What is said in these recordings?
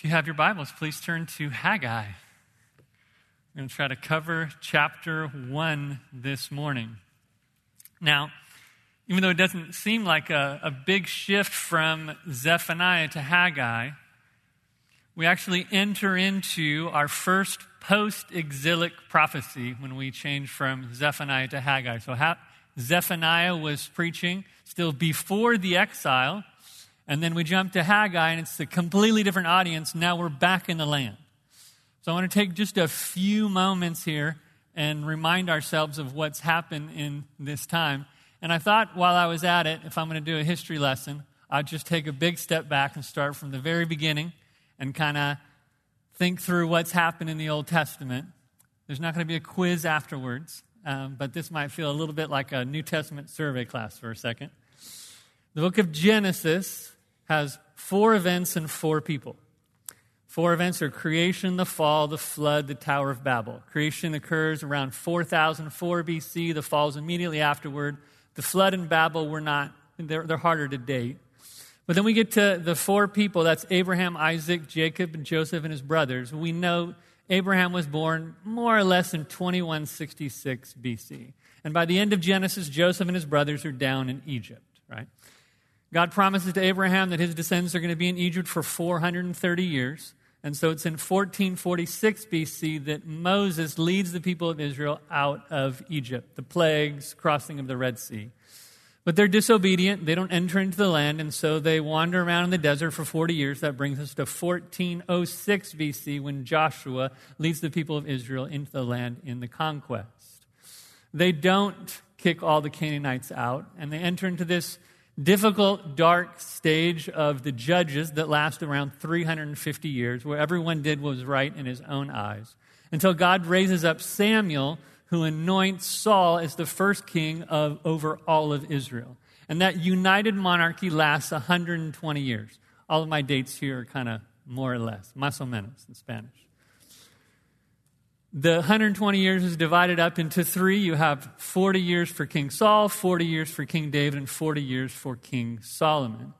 If you have your Bibles, please turn to Haggai. We're going to try to cover chapter 1 this morning. Now, even though it doesn't seem like a, a big shift from Zephaniah to Haggai, we actually enter into our first post exilic prophecy when we change from Zephaniah to Haggai. So, ha- Zephaniah was preaching still before the exile and then we jump to Haggai, and it's a completely different audience. Now we're back in the land. So I want to take just a few moments here and remind ourselves of what's happened in this time. And I thought while I was at it, if I'm going to do a history lesson, I'd just take a big step back and start from the very beginning and kind of think through what's happened in the Old Testament. There's not going to be a quiz afterwards, um, but this might feel a little bit like a New Testament survey class for a second. The book of Genesis has four events and four people. Four events are creation, the fall, the flood, the Tower of Babel. Creation occurs around 4004 BC. The fall is immediately afterward. The flood and Babel were not, they're, they're harder to date. But then we get to the four people that's Abraham, Isaac, Jacob, and Joseph and his brothers. We know Abraham was born more or less in 2166 BC. And by the end of Genesis, Joseph and his brothers are down in Egypt, right? God promises to Abraham that his descendants are going to be in Egypt for 430 years. And so it's in 1446 BC that Moses leads the people of Israel out of Egypt, the plagues, crossing of the Red Sea. But they're disobedient. They don't enter into the land, and so they wander around in the desert for 40 years. That brings us to 1406 BC when Joshua leads the people of Israel into the land in the conquest. They don't kick all the Canaanites out, and they enter into this difficult, dark stage of the judges that last around 350 years, where everyone did what was right in his own eyes, until God raises up Samuel, who anoints Saul as the first king of over all of Israel. And that united monarchy lasts 120 years. All of my dates here are kind of more or less, más o menos in Spanish. The 120 years is divided up into three. You have 40 years for King Saul, 40 years for King David, and 40 years for King Solomon.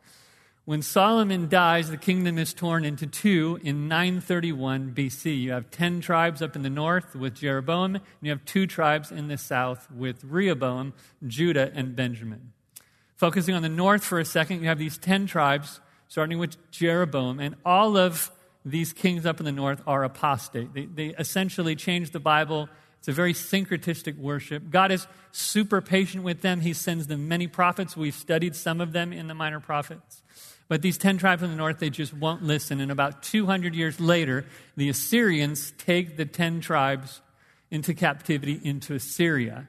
When Solomon dies, the kingdom is torn into two in 931 BC. You have 10 tribes up in the north with Jeroboam, and you have two tribes in the south with Rehoboam, Judah, and Benjamin. Focusing on the north for a second, you have these 10 tribes, starting with Jeroboam, and all of these kings up in the north are apostate. They, they essentially changed the Bible. It's a very syncretistic worship. God is super patient with them. He sends them many prophets. We've studied some of them in the minor prophets. But these 10 tribes in the north, they just won't listen. And about 200 years later, the Assyrians take the 10 tribes into captivity into Assyria.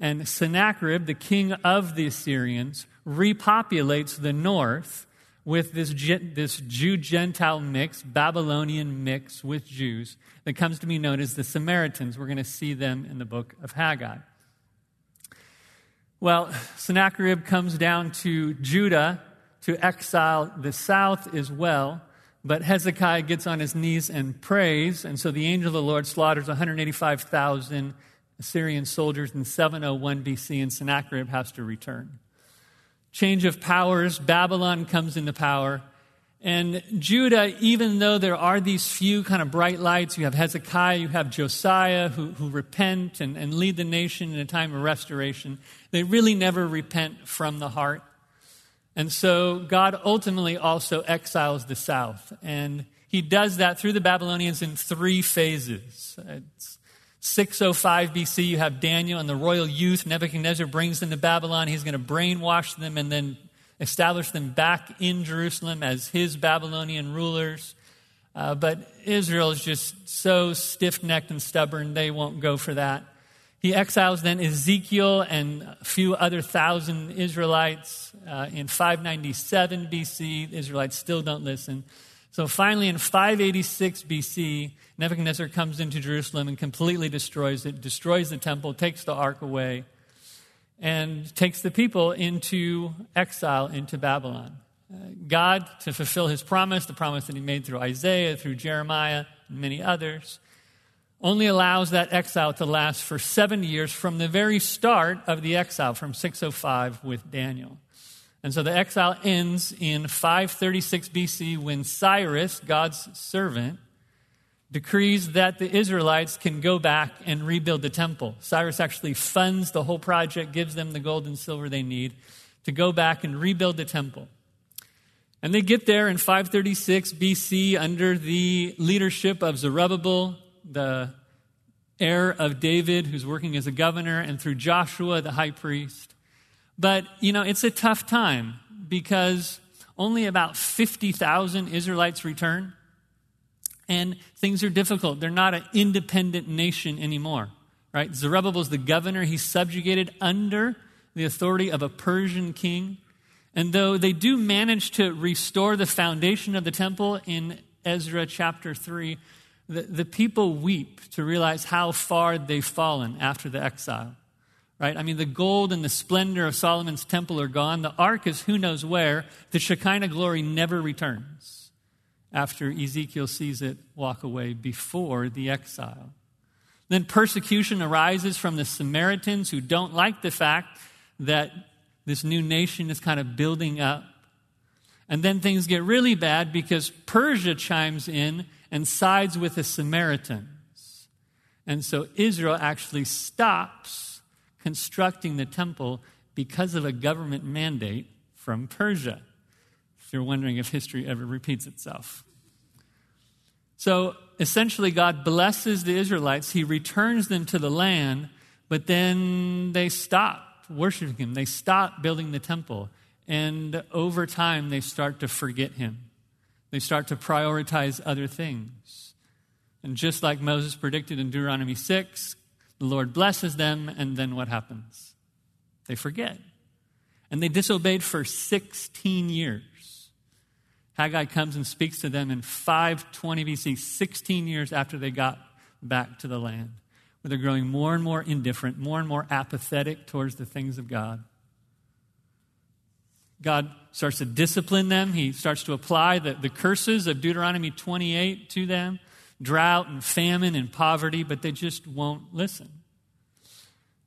And Sennacherib, the king of the Assyrians, repopulates the north with this, this Jew Gentile mix, Babylonian mix with Jews, that comes to be known as the Samaritans. We're going to see them in the book of Haggai. Well, Sennacherib comes down to Judah to exile the south as well, but Hezekiah gets on his knees and prays, and so the angel of the Lord slaughters 185,000 Assyrian soldiers in 701 BC, and Sennacherib has to return change of powers, Babylon comes into power. And Judah, even though there are these few kind of bright lights, you have Hezekiah, you have Josiah who, who repent and, and lead the nation in a time of restoration, they really never repent from the heart. And so God ultimately also exiles the south. And he does that through the Babylonians in three phases. It's 605 BC, you have Daniel and the royal youth. Nebuchadnezzar brings them to Babylon. He's going to brainwash them and then establish them back in Jerusalem as his Babylonian rulers. Uh, but Israel is just so stiff necked and stubborn, they won't go for that. He exiles then Ezekiel and a few other thousand Israelites uh, in 597 BC. The Israelites still don't listen. So finally, in 586 BC, Nebuchadnezzar comes into Jerusalem and completely destroys it, destroys the temple, takes the ark away, and takes the people into exile into Babylon. Uh, God, to fulfill his promise, the promise that he made through Isaiah, through Jeremiah, and many others, only allows that exile to last for 70 years from the very start of the exile, from 605 with Daniel. And so the exile ends in 536 BC when Cyrus, God's servant, decrees that the Israelites can go back and rebuild the temple. Cyrus actually funds the whole project, gives them the gold and silver they need to go back and rebuild the temple. And they get there in 536 BC under the leadership of Zerubbabel, the heir of David, who's working as a governor, and through Joshua, the high priest. But, you know, it's a tough time because only about 50,000 Israelites return and things are difficult. They're not an independent nation anymore, right? Zerubbabel's the governor. He's subjugated under the authority of a Persian king. And though they do manage to restore the foundation of the temple in Ezra chapter 3, the, the people weep to realize how far they've fallen after the exile. Right? I mean, the gold and the splendor of Solomon's temple are gone. The ark is who knows where. The Shekinah glory never returns after Ezekiel sees it walk away before the exile. Then persecution arises from the Samaritans who don't like the fact that this new nation is kind of building up. And then things get really bad because Persia chimes in and sides with the Samaritans. And so Israel actually stops constructing the temple because of a government mandate from Persia you're wondering if history ever repeats itself. So essentially, God blesses the Israelites, He returns them to the land, but then they stop worshiping Him. They stop building the temple. And over time, they start to forget Him. They start to prioritize other things. And just like Moses predicted in Deuteronomy 6, the Lord blesses them, and then what happens? They forget. And they disobeyed for 16 years. Haggai comes and speaks to them in 520 BC, 16 years after they got back to the land, where they're growing more and more indifferent, more and more apathetic towards the things of God. God starts to discipline them. He starts to apply the, the curses of Deuteronomy 28 to them drought and famine and poverty, but they just won't listen.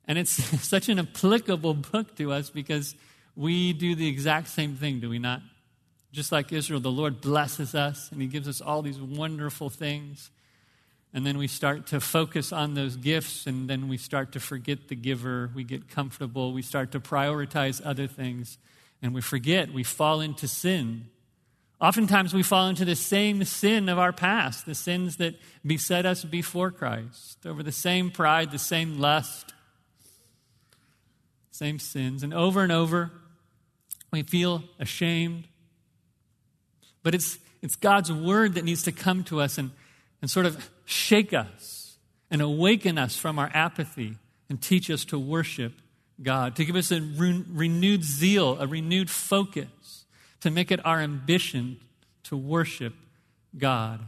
And it's such an applicable book to us because we do the exact same thing, do we not? Just like Israel, the Lord blesses us and He gives us all these wonderful things. And then we start to focus on those gifts, and then we start to forget the giver. We get comfortable. We start to prioritize other things, and we forget. We fall into sin. Oftentimes, we fall into the same sin of our past, the sins that beset us before Christ, over the same pride, the same lust, same sins. And over and over, we feel ashamed. But it's, it's God's word that needs to come to us and, and sort of shake us and awaken us from our apathy and teach us to worship God, to give us a re- renewed zeal, a renewed focus, to make it our ambition to worship God.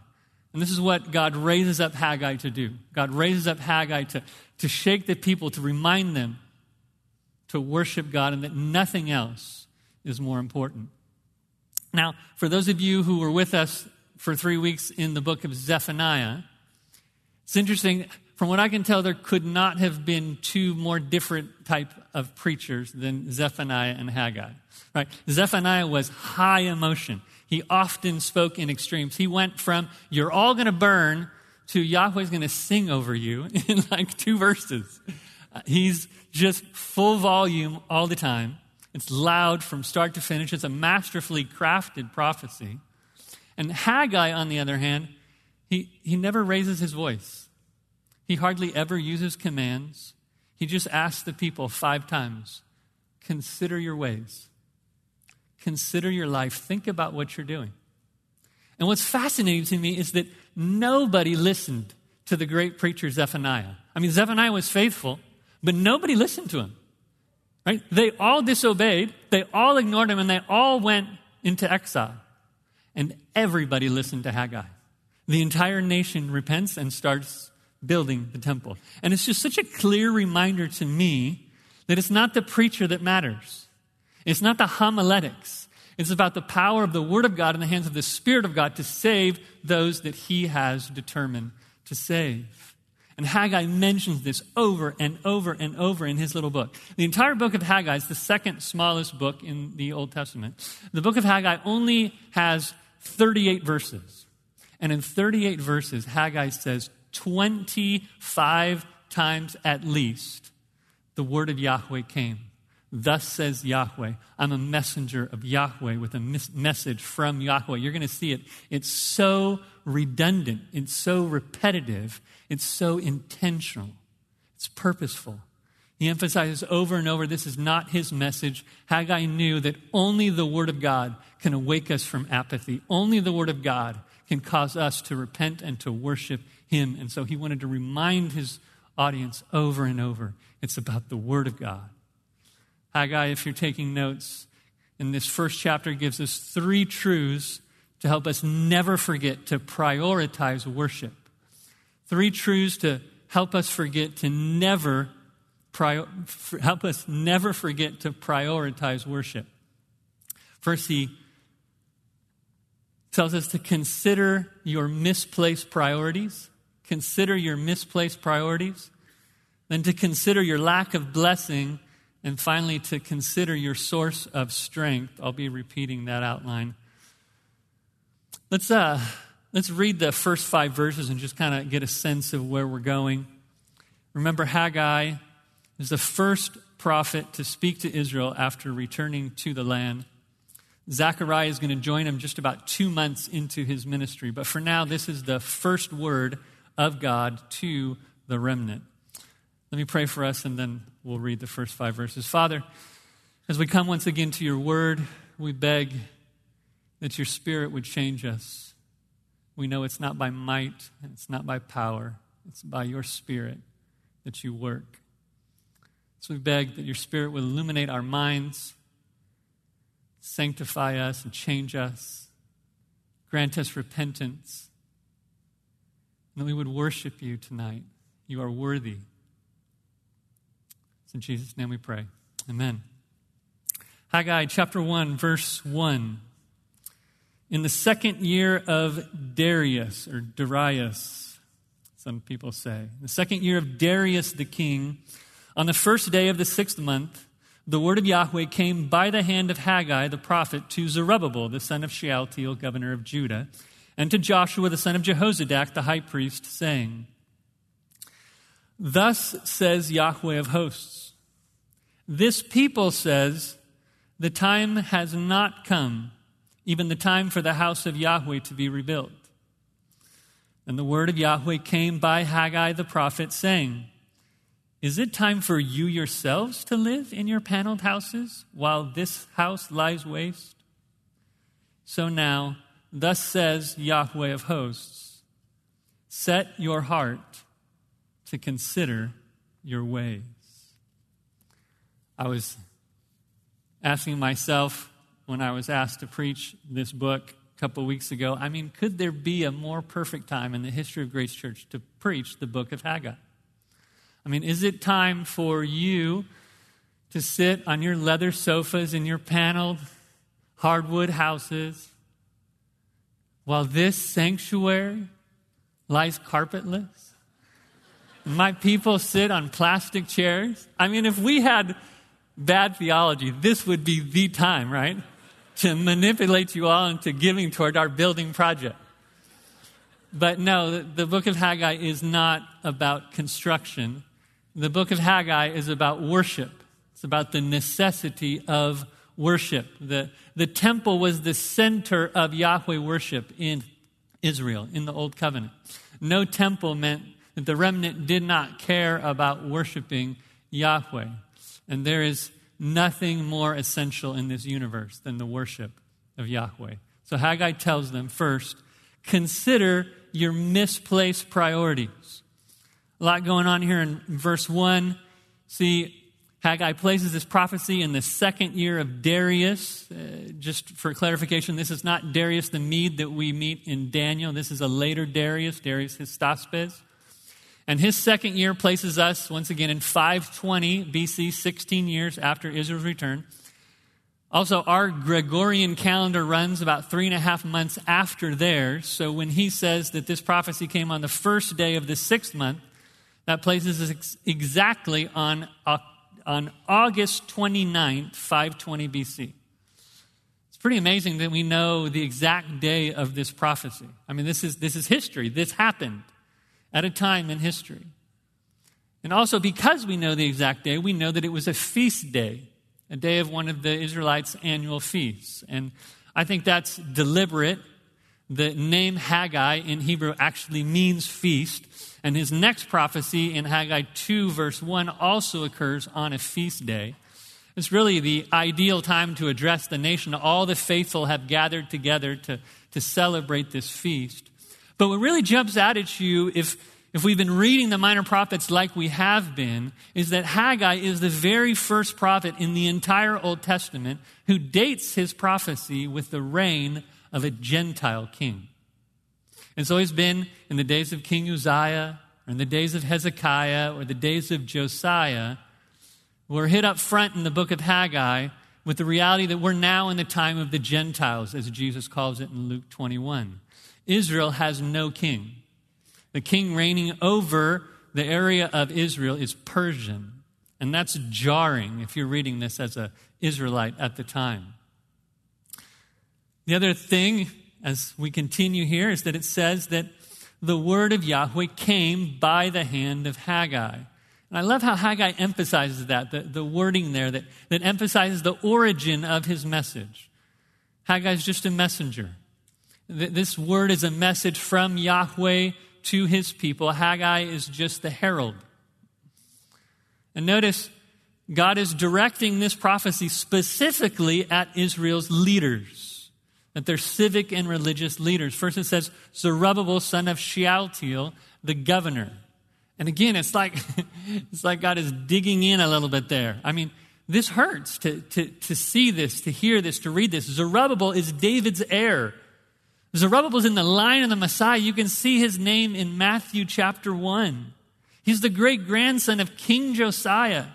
And this is what God raises up Haggai to do. God raises up Haggai to, to shake the people, to remind them to worship God and that nothing else is more important. Now, for those of you who were with us for three weeks in the book of Zephaniah, it's interesting. From what I can tell, there could not have been two more different type of preachers than Zephaniah and Haggai. Right? Zephaniah was high emotion. He often spoke in extremes. He went from "You're all going to burn" to "Yahweh's going to sing over you" in like two verses. Uh, he's just full volume all the time. It's loud from start to finish. It's a masterfully crafted prophecy. And Haggai, on the other hand, he, he never raises his voice. He hardly ever uses commands. He just asks the people five times consider your ways, consider your life, think about what you're doing. And what's fascinating to me is that nobody listened to the great preacher Zephaniah. I mean, Zephaniah was faithful, but nobody listened to him. Right? They all disobeyed, they all ignored him, and they all went into exile. And everybody listened to Haggai. The entire nation repents and starts building the temple. And it's just such a clear reminder to me that it's not the preacher that matters. It's not the homiletics. It's about the power of the Word of God in the hands of the Spirit of God to save those that He has determined to save. And Haggai mentions this over and over and over in his little book. The entire book of Haggai is the second smallest book in the Old Testament. The book of Haggai only has 38 verses. And in 38 verses, Haggai says 25 times at least, the word of Yahweh came. Thus says Yahweh. I'm a messenger of Yahweh with a mis- message from Yahweh. You're going to see it. It's so redundant, it's so repetitive, it's so intentional, it's purposeful. He emphasizes over and over this is not his message. Haggai knew that only the Word of God can awake us from apathy. Only the Word of God can cause us to repent and to worship him. And so he wanted to remind his audience over and over it's about the Word of God. Haggai, if you're taking notes, in this first chapter gives us three truths to help us never forget to prioritize worship. Three truths to help us forget to never prior, help us never forget to prioritize worship. First, he tells us to consider your misplaced priorities. Consider your misplaced priorities. Then to consider your lack of blessing. And finally, to consider your source of strength. I'll be repeating that outline. Let's, uh, let's read the first five verses and just kind of get a sense of where we're going. Remember, Haggai is the first prophet to speak to Israel after returning to the land. Zechariah is going to join him just about two months into his ministry. But for now, this is the first word of God to the remnant. Let me pray for us and then we'll read the first five verses. Father, as we come once again to your word, we beg that your spirit would change us. We know it's not by might, it's not by power, it's by your spirit that you work. So we beg that your spirit would illuminate our minds sanctify us and change us. Grant us repentance. And that we would worship you tonight. You are worthy. It's in Jesus' name we pray. Amen. Haggai chapter 1, verse 1. In the second year of Darius, or Darius, some people say, the second year of Darius the king, on the first day of the sixth month, the word of Yahweh came by the hand of Haggai the prophet to Zerubbabel, the son of Shealtiel, governor of Judah, and to Joshua, the son of Jehozadak, the high priest, saying, Thus says Yahweh of hosts, This people says, The time has not come, even the time for the house of Yahweh to be rebuilt. And the word of Yahweh came by Haggai the prophet, saying, is it time for you yourselves to live in your paneled houses while this house lies waste? So now, thus says Yahweh of hosts set your heart to consider your ways. I was asking myself when I was asked to preach this book a couple weeks ago I mean, could there be a more perfect time in the history of Grace Church to preach the book of Haggai? I mean, is it time for you to sit on your leather sofas in your paneled hardwood houses while this sanctuary lies carpetless? My people sit on plastic chairs. I mean, if we had bad theology, this would be the time, right? To manipulate you all into giving toward our building project. But no, the book of Haggai is not about construction. The book of Haggai is about worship. It's about the necessity of worship. The, the temple was the center of Yahweh worship in Israel, in the Old Covenant. No temple meant that the remnant did not care about worshiping Yahweh. And there is nothing more essential in this universe than the worship of Yahweh. So Haggai tells them first, consider your misplaced priorities. A lot going on here in verse 1. See, Haggai places this prophecy in the second year of Darius. Uh, just for clarification, this is not Darius the Mede that we meet in Daniel. This is a later Darius, Darius Hystaspes. And his second year places us, once again, in 520 BC, 16 years after Israel's return. Also, our Gregorian calendar runs about three and a half months after theirs. So when he says that this prophecy came on the first day of the sixth month, That places us exactly on, on August 29th, 520 BC. It's pretty amazing that we know the exact day of this prophecy. I mean, this is, this is history. This happened at a time in history. And also, because we know the exact day, we know that it was a feast day, a day of one of the Israelites' annual feasts. And I think that's deliberate. The name Haggai in Hebrew actually means feast. And his next prophecy in Haggai 2, verse 1, also occurs on a feast day. It's really the ideal time to address the nation. All the faithful have gathered together to, to celebrate this feast. But what really jumps out at you if if we've been reading the minor prophets like we have been, is that Haggai is the very first prophet in the entire Old Testament who dates his prophecy with the reign of a Gentile king. And so he's been in the days of King Uzziah, or in the days of Hezekiah, or the days of Josiah. We're hit up front in the book of Haggai with the reality that we're now in the time of the Gentiles, as Jesus calls it in Luke 21. Israel has no king. The king reigning over the area of Israel is Persian. And that's jarring if you're reading this as an Israelite at the time. The other thing, as we continue here, is that it says that the word of Yahweh came by the hand of Haggai. And I love how Haggai emphasizes that, the, the wording there that, that emphasizes the origin of his message. Haggai is just a messenger. This word is a message from Yahweh to his people. Haggai is just the herald. And notice, God is directing this prophecy specifically at Israel's leaders, at their civic and religious leaders. First, it says Zerubbabel, son of Shealtiel, the governor. And again, it's like, it's like God is digging in a little bit there. I mean, this hurts to, to, to see this, to hear this, to read this. Zerubbabel is David's heir. Zerubbabel's in the line of the Messiah. You can see his name in Matthew chapter 1. He's the great grandson of King Josiah,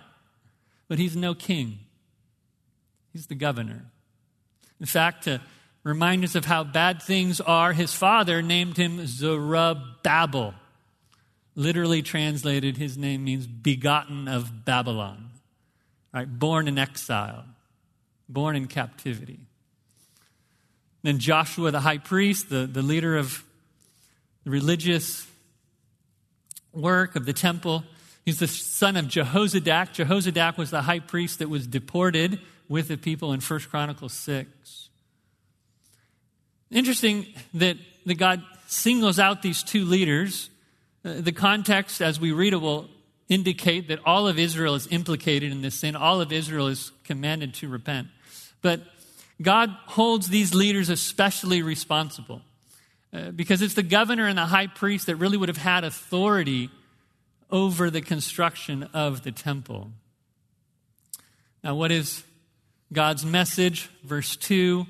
but he's no king. He's the governor. In fact, to remind us of how bad things are, his father named him Zerubbabel. Literally translated, his name means begotten of Babylon, right? Born in exile, born in captivity. Then Joshua, the high priest, the, the leader of the religious work of the temple, he's the son of Jehozadak. Jehozadak was the high priest that was deported with the people in 1 Chronicles 6. Interesting that, that God singles out these two leaders. Uh, the context, as we read it, will indicate that all of Israel is implicated in this sin. All of Israel is commanded to repent. But God holds these leaders especially responsible uh, because it's the governor and the high priest that really would have had authority over the construction of the temple. Now, what is God's message? Verse 2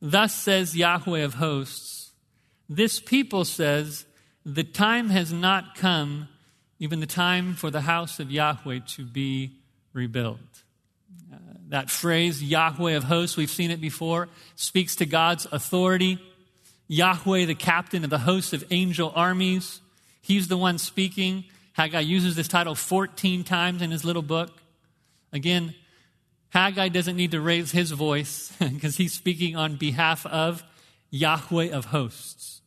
Thus says Yahweh of hosts, this people says, the time has not come, even the time for the house of Yahweh to be rebuilt. That phrase, Yahweh of hosts, we've seen it before, speaks to God's authority. Yahweh, the captain of the host of angel armies, he's the one speaking. Haggai uses this title 14 times in his little book. Again, Haggai doesn't need to raise his voice because he's speaking on behalf of Yahweh of hosts.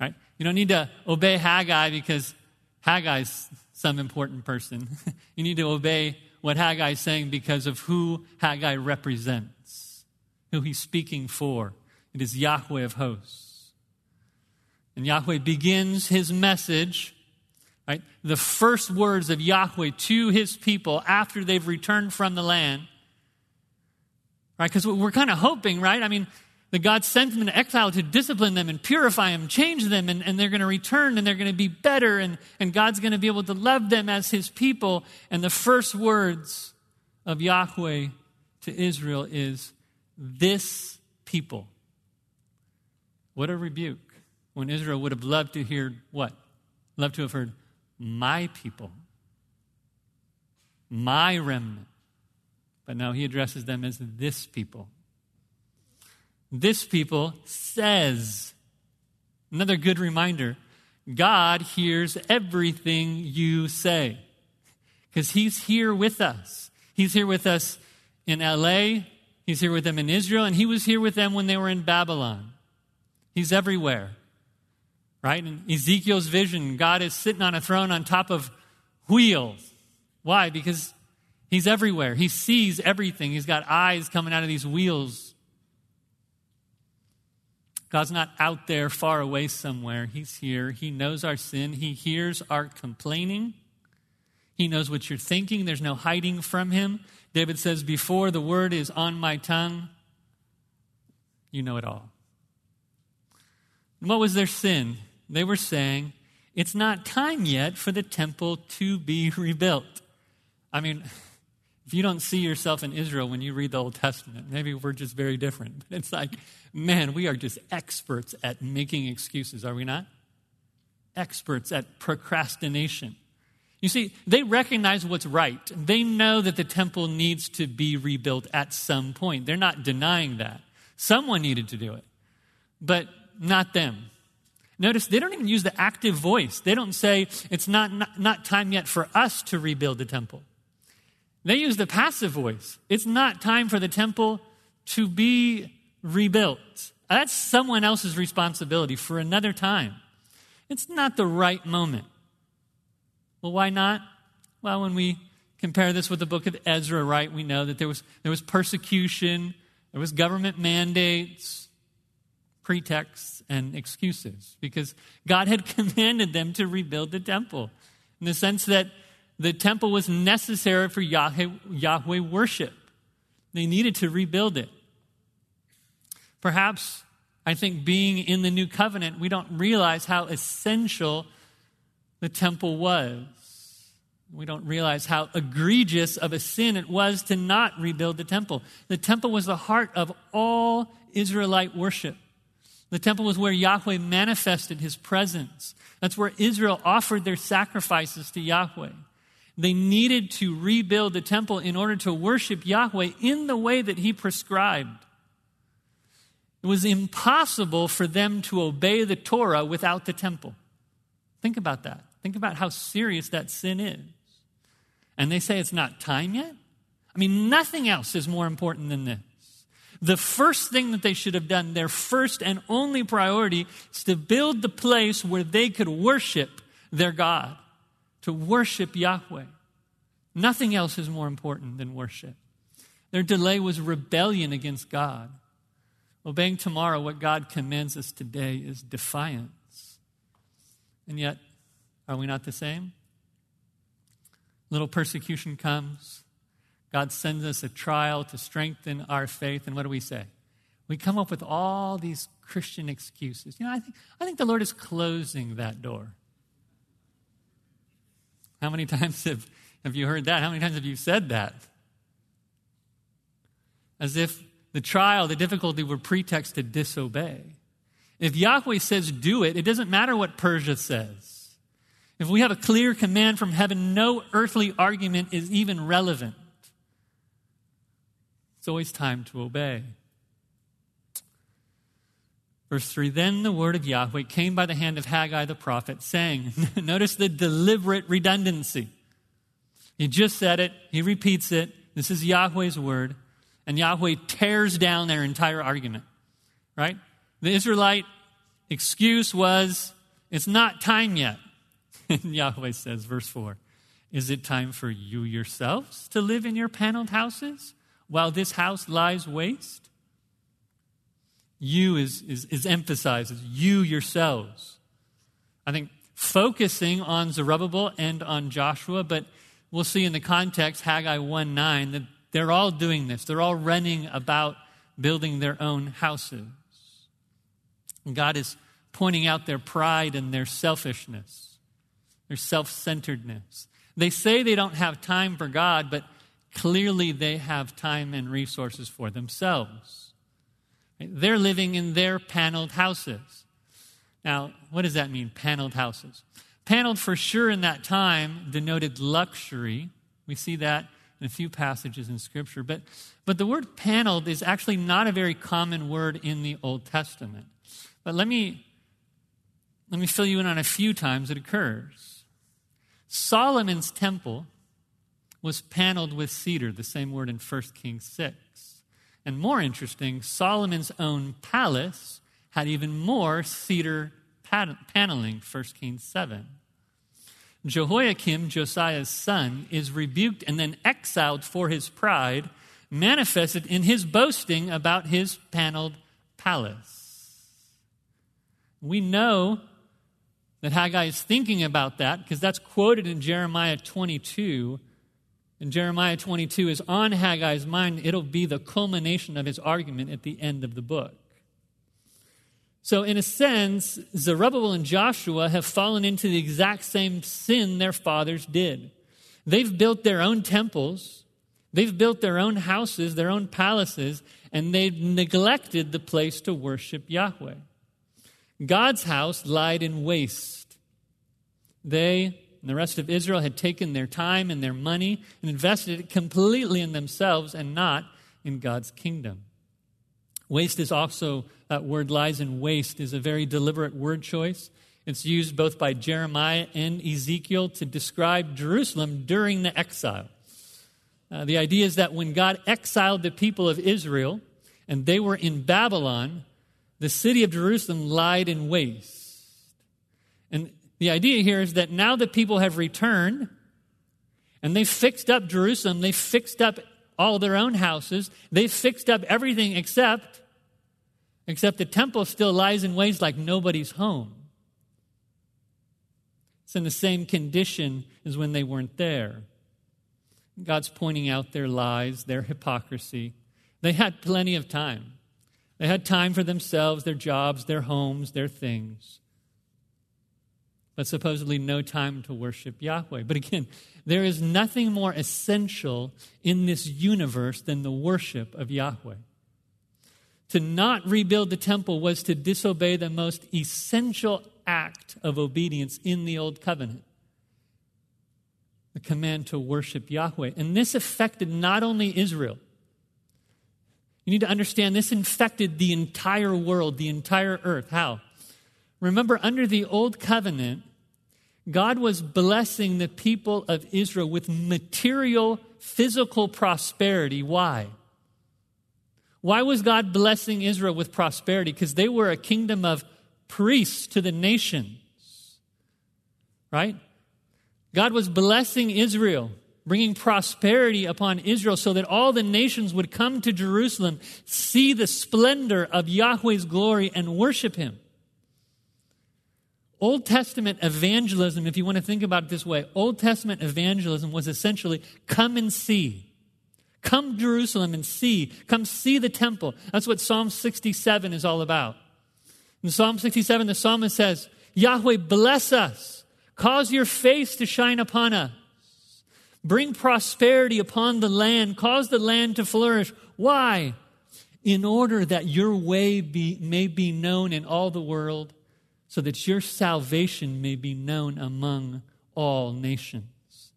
Right? You don't need to obey Haggai because Haggai's some important person. you need to obey what Haggai is saying because of who Haggai represents, who he's speaking for. It is Yahweh of hosts. And Yahweh begins his message, right? The first words of Yahweh to his people after they've returned from the land, right? Because we're kind of hoping, right? I mean, that God sent them into exile to discipline them and purify them, change them, and, and they're going to return and they're going to be better, and, and God's going to be able to love them as his people. And the first words of Yahweh to Israel is, This people. What a rebuke. When Israel would have loved to hear what? Loved to have heard, My people, my remnant. But now he addresses them as this people. This people says, another good reminder, God hears everything you say because He's here with us. He's here with us in LA, He's here with them in Israel, and He was here with them when they were in Babylon. He's everywhere. Right? In Ezekiel's vision, God is sitting on a throne on top of wheels. Why? Because He's everywhere. He sees everything. He's got eyes coming out of these wheels. God's not out there far away somewhere. He's here. He knows our sin. He hears our complaining. He knows what you're thinking. There's no hiding from him. David says, Before the word is on my tongue, you know it all. And what was their sin? They were saying, It's not time yet for the temple to be rebuilt. I mean, if you don't see yourself in Israel when you read the Old Testament, maybe we're just very different. But it's like, man, we are just experts at making excuses, are we not? Experts at procrastination. You see, they recognize what's right. They know that the temple needs to be rebuilt at some point. They're not denying that. Someone needed to do it, but not them. Notice they don't even use the active voice. They don't say, it's not, not, not time yet for us to rebuild the temple. They use the passive voice. It's not time for the temple to be rebuilt. That's someone else's responsibility for another time. It's not the right moment. Well, why not? Well, when we compare this with the book of Ezra, right, we know that there was, there was persecution, there was government mandates, pretexts, and excuses because God had commanded them to rebuild the temple in the sense that the temple was necessary for Yahweh, Yahweh worship. They needed to rebuild it. Perhaps, I think, being in the new covenant, we don't realize how essential the temple was. We don't realize how egregious of a sin it was to not rebuild the temple. The temple was the heart of all Israelite worship. The temple was where Yahweh manifested his presence. That's where Israel offered their sacrifices to Yahweh. They needed to rebuild the temple in order to worship Yahweh in the way that He prescribed. It was impossible for them to obey the Torah without the temple. Think about that. Think about how serious that sin is. And they say it's not time yet? I mean, nothing else is more important than this. The first thing that they should have done, their first and only priority, is to build the place where they could worship their God to worship Yahweh. Nothing else is more important than worship. Their delay was rebellion against God. Obeying tomorrow what God commands us today is defiance. And yet, are we not the same? Little persecution comes. God sends us a trial to strengthen our faith. And what do we say? We come up with all these Christian excuses. You know, I think, I think the Lord is closing that door. How many times have, have you heard that? How many times have you said that? As if the trial, the difficulty were pretext to disobey. If Yahweh says do it, it doesn't matter what Persia says. If we have a clear command from heaven, no earthly argument is even relevant. It's always time to obey. Verse 3 Then the word of Yahweh came by the hand of Haggai the prophet, saying, Notice the deliberate redundancy. He just said it, he repeats it. This is Yahweh's word. And Yahweh tears down their entire argument, right? The Israelite excuse was, It's not time yet. And Yahweh says, verse 4 Is it time for you yourselves to live in your paneled houses while this house lies waste? You is, is, is emphasized as you yourselves. I think focusing on Zerubbabel and on Joshua, but we'll see in the context, Haggai 1 9, that they're all doing this. They're all running about building their own houses. And God is pointing out their pride and their selfishness, their self centeredness. They say they don't have time for God, but clearly they have time and resources for themselves. They're living in their paneled houses. Now, what does that mean, paneled houses? Paneled for sure in that time denoted luxury. We see that in a few passages in Scripture. But, but the word paneled is actually not a very common word in the Old Testament. But let me let me fill you in on a few times it occurs. Solomon's temple was paneled with cedar, the same word in 1 Kings 6. And more interesting, Solomon's own palace had even more cedar paneling, 1 Kings 7. Jehoiakim, Josiah's son, is rebuked and then exiled for his pride, manifested in his boasting about his paneled palace. We know that Haggai is thinking about that because that's quoted in Jeremiah 22. And Jeremiah 22 is on Haggai's mind. It'll be the culmination of his argument at the end of the book. So, in a sense, Zerubbabel and Joshua have fallen into the exact same sin their fathers did. They've built their own temples, they've built their own houses, their own palaces, and they've neglected the place to worship Yahweh. God's house lied in waste. They and the rest of Israel had taken their time and their money and invested it completely in themselves and not in God's kingdom. Waste is also, that word lies in waste, is a very deliberate word choice. It's used both by Jeremiah and Ezekiel to describe Jerusalem during the exile. Uh, the idea is that when God exiled the people of Israel and they were in Babylon, the city of Jerusalem lied in waste. And the idea here is that now the people have returned and they've fixed up Jerusalem, they've fixed up all their own houses. They've fixed up everything except except the temple still lies in ways like nobody's home. It's in the same condition as when they weren't there. God's pointing out their lies, their hypocrisy. They had plenty of time. They had time for themselves, their jobs, their homes, their things but supposedly no time to worship Yahweh. But again, there is nothing more essential in this universe than the worship of Yahweh. To not rebuild the temple was to disobey the most essential act of obedience in the Old Covenant the command to worship Yahweh. And this affected not only Israel. You need to understand this infected the entire world, the entire earth. How? Remember, under the Old Covenant, God was blessing the people of Israel with material, physical prosperity. Why? Why was God blessing Israel with prosperity? Because they were a kingdom of priests to the nations. Right? God was blessing Israel, bringing prosperity upon Israel so that all the nations would come to Jerusalem, see the splendor of Yahweh's glory, and worship Him. Old Testament evangelism, if you want to think about it this way, Old Testament evangelism was essentially come and see. Come Jerusalem and see. Come see the temple. That's what Psalm 67 is all about. In Psalm 67, the psalmist says, Yahweh, bless us. Cause your face to shine upon us. Bring prosperity upon the land. Cause the land to flourish. Why? In order that your way be, may be known in all the world so that your salvation may be known among all nations.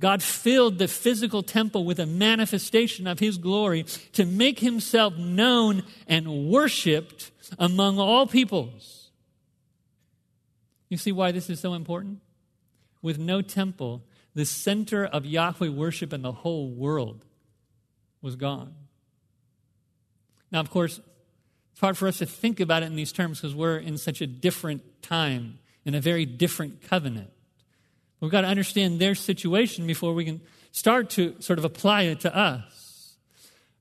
God filled the physical temple with a manifestation of his glory to make himself known and worshiped among all peoples. You see why this is so important? With no temple, the center of Yahweh worship in the whole world was gone. Now, of course, it's hard for us to think about it in these terms because we're in such a different time, in a very different covenant. We've got to understand their situation before we can start to sort of apply it to us.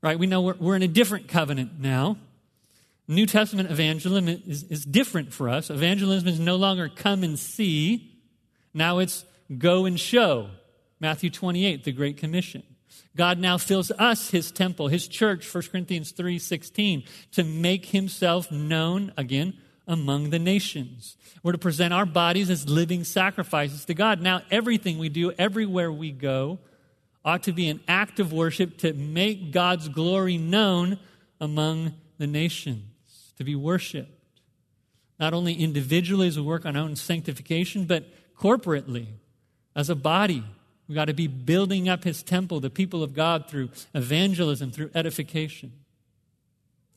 Right? We know we're, we're in a different covenant now. New Testament evangelism is, is different for us. Evangelism is no longer come and see, now it's go and show. Matthew 28, the Great Commission. God now fills us, his temple, his church, 1 Corinthians 3:16, to make himself known again among the nations. We're to present our bodies as living sacrifices to God. Now everything we do, everywhere we go, ought to be an act of worship to make God's glory known among the nations, to be worshiped. Not only individually as we work on our own sanctification, but corporately as a body We've got to be building up his temple, the people of God, through evangelism, through edification.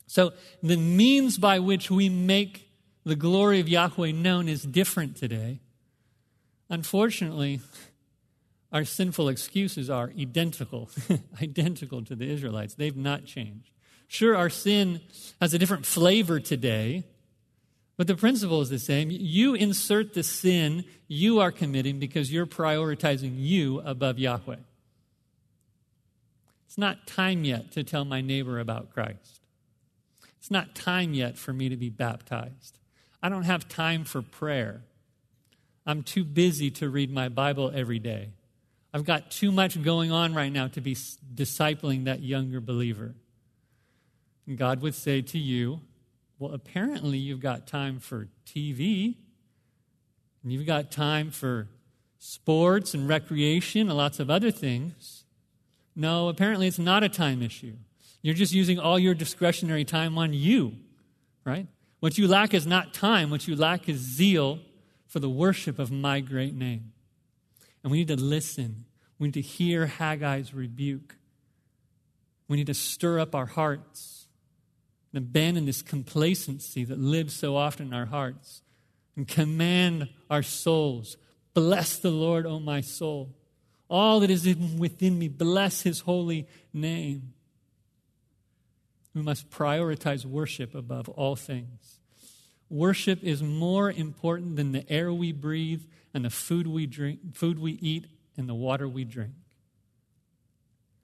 So, the means by which we make the glory of Yahweh known is different today. Unfortunately, our sinful excuses are identical, identical to the Israelites. They've not changed. Sure, our sin has a different flavor today, but the principle is the same. You insert the sin you are committing because you're prioritizing you above Yahweh. It's not time yet to tell my neighbor about Christ. It's not time yet for me to be baptized. I don't have time for prayer. I'm too busy to read my Bible every day. I've got too much going on right now to be discipling that younger believer. And God would say to you, Well, apparently you've got time for TV, and you've got time for sports and recreation and lots of other things. No, apparently it's not a time issue. You're just using all your discretionary time on you, right? What you lack is not time, what you lack is zeal for the worship of my great name. And we need to listen. We need to hear Haggai's rebuke. We need to stir up our hearts and abandon this complacency that lives so often in our hearts and command our souls Bless the Lord, O my soul. All that is within me, bless his holy name. We must prioritize worship above all things. Worship is more important than the air we breathe and the food we drink, food we eat and the water we drink.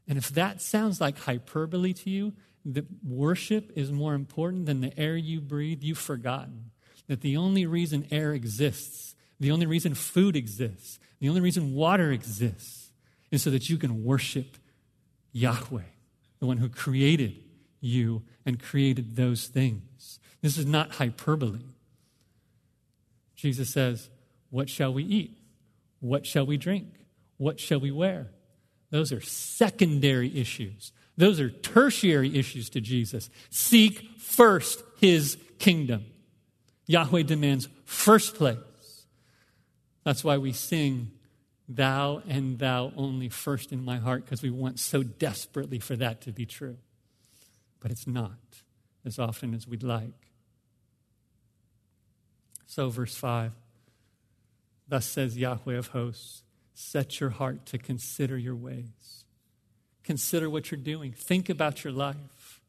And if that sounds like hyperbole to you, that worship is more important than the air you breathe, you've forgotten that the only reason air exists, the only reason food exists, the only reason water exists is so that you can worship Yahweh, the one who created you and created those things. This is not hyperbole. Jesus says, What shall we eat? What shall we drink? What shall we wear? Those are secondary issues. Those are tertiary issues to Jesus. Seek first his kingdom. Yahweh demands first place. That's why we sing, Thou and Thou only first in my heart, because we want so desperately for that to be true but it's not as often as we'd like. So, verse 5 Thus says Yahweh of hosts, set your heart to consider your ways. Consider what you're doing. Think about your life.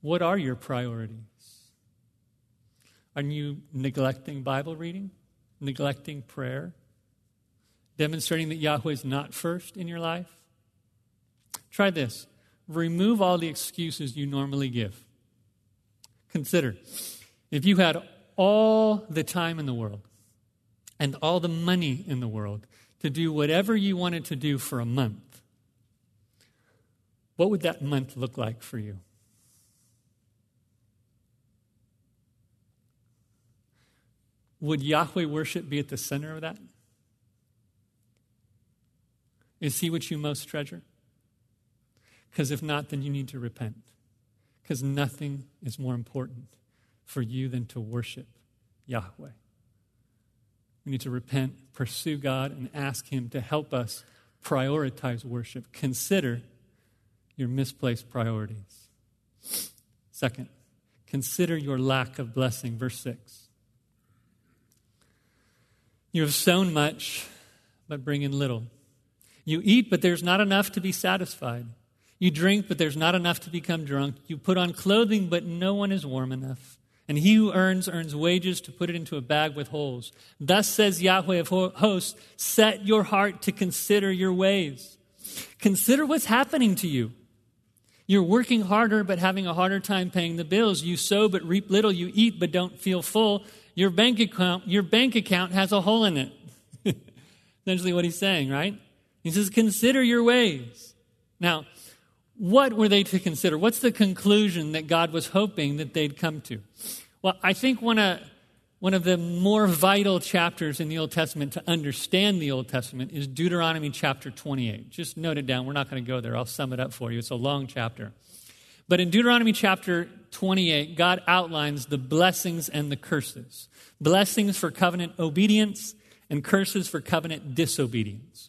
What are your priorities? Are you neglecting Bible reading? Neglecting prayer? Demonstrating that Yahweh is not first in your life? Try this remove all the excuses you normally give. Consider if you had all the time in the world and all the money in the world to do whatever you wanted to do for a month, what would that month look like for you? Would Yahweh worship be at the center of that? Is He what you most treasure? Because if not, then you need to repent. Because nothing is more important for you than to worship Yahweh. We need to repent, pursue God, and ask Him to help us prioritize worship. Consider your misplaced priorities. Second, consider your lack of blessing. Verse 6. You have sown much, but bring in little. You eat, but there's not enough to be satisfied. You drink, but there's not enough to become drunk. You put on clothing, but no one is warm enough. And he who earns, earns wages to put it into a bag with holes. Thus says Yahweh of hosts, set your heart to consider your ways. Consider what's happening to you. You're working harder, but having a harder time paying the bills. You sow, but reap little. You eat, but don't feel full. Your bank account, your bank account has a hole in it. Essentially what he's saying, right? He says, consider your ways. Now, what were they to consider? What's the conclusion that God was hoping that they'd come to? Well, I think one of, one of the more vital chapters in the Old Testament to understand the Old Testament is Deuteronomy chapter 28. Just note it down. We're not going to go there. I'll sum it up for you. It's a long chapter. But in Deuteronomy chapter 28, God outlines the blessings and the curses blessings for covenant obedience and curses for covenant disobedience.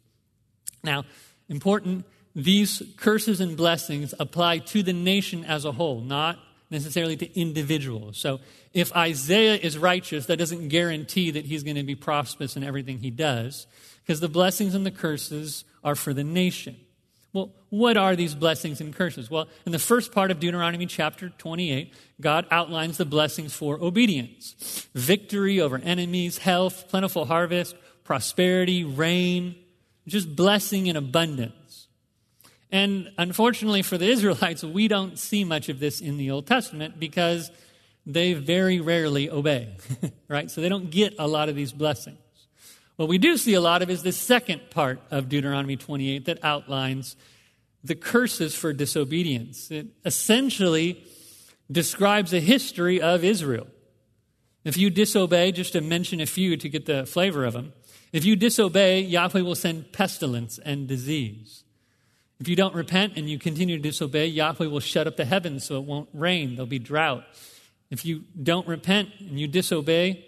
Now, important these curses and blessings apply to the nation as a whole, not necessarily to individuals. So if Isaiah is righteous, that doesn't guarantee that he's going to be prosperous in everything he does, because the blessings and the curses are for the nation. Well, what are these blessings and curses? Well, in the first part of Deuteronomy chapter 28, God outlines the blessings for obedience victory over enemies, health, plentiful harvest, prosperity, rain, just blessing in abundance. And unfortunately for the Israelites, we don't see much of this in the Old Testament because they very rarely obey, right? So they don't get a lot of these blessings. What we do see a lot of is the second part of Deuteronomy 28 that outlines the curses for disobedience. It essentially describes a history of Israel. If you disobey, just to mention a few to get the flavor of them, if you disobey, Yahweh will send pestilence and disease. If you don't repent and you continue to disobey, Yahweh will shut up the heavens so it won't rain. There'll be drought. If you don't repent and you disobey,